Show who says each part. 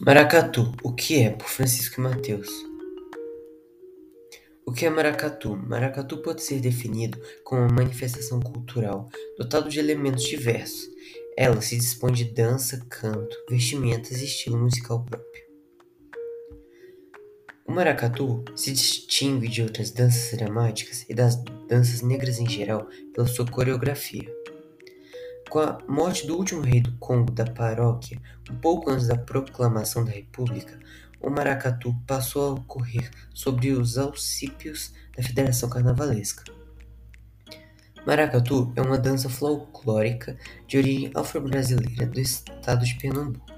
Speaker 1: Maracatu, o que é? Por Francisco Mateus. O que é maracatu? Maracatu pode ser definido como uma manifestação cultural dotada de elementos diversos. Ela se dispõe de dança, canto, vestimentas e estilo musical próprio. O maracatu se distingue de outras danças dramáticas e das danças negras em geral pela sua coreografia. Com a morte do último rei do Congo da paróquia, um pouco antes da proclamação da República, o maracatu passou a ocorrer sobre os auspícios da Federação Carnavalesca. Maracatu é uma dança folclórica de origem afro-brasileira do estado de Pernambuco.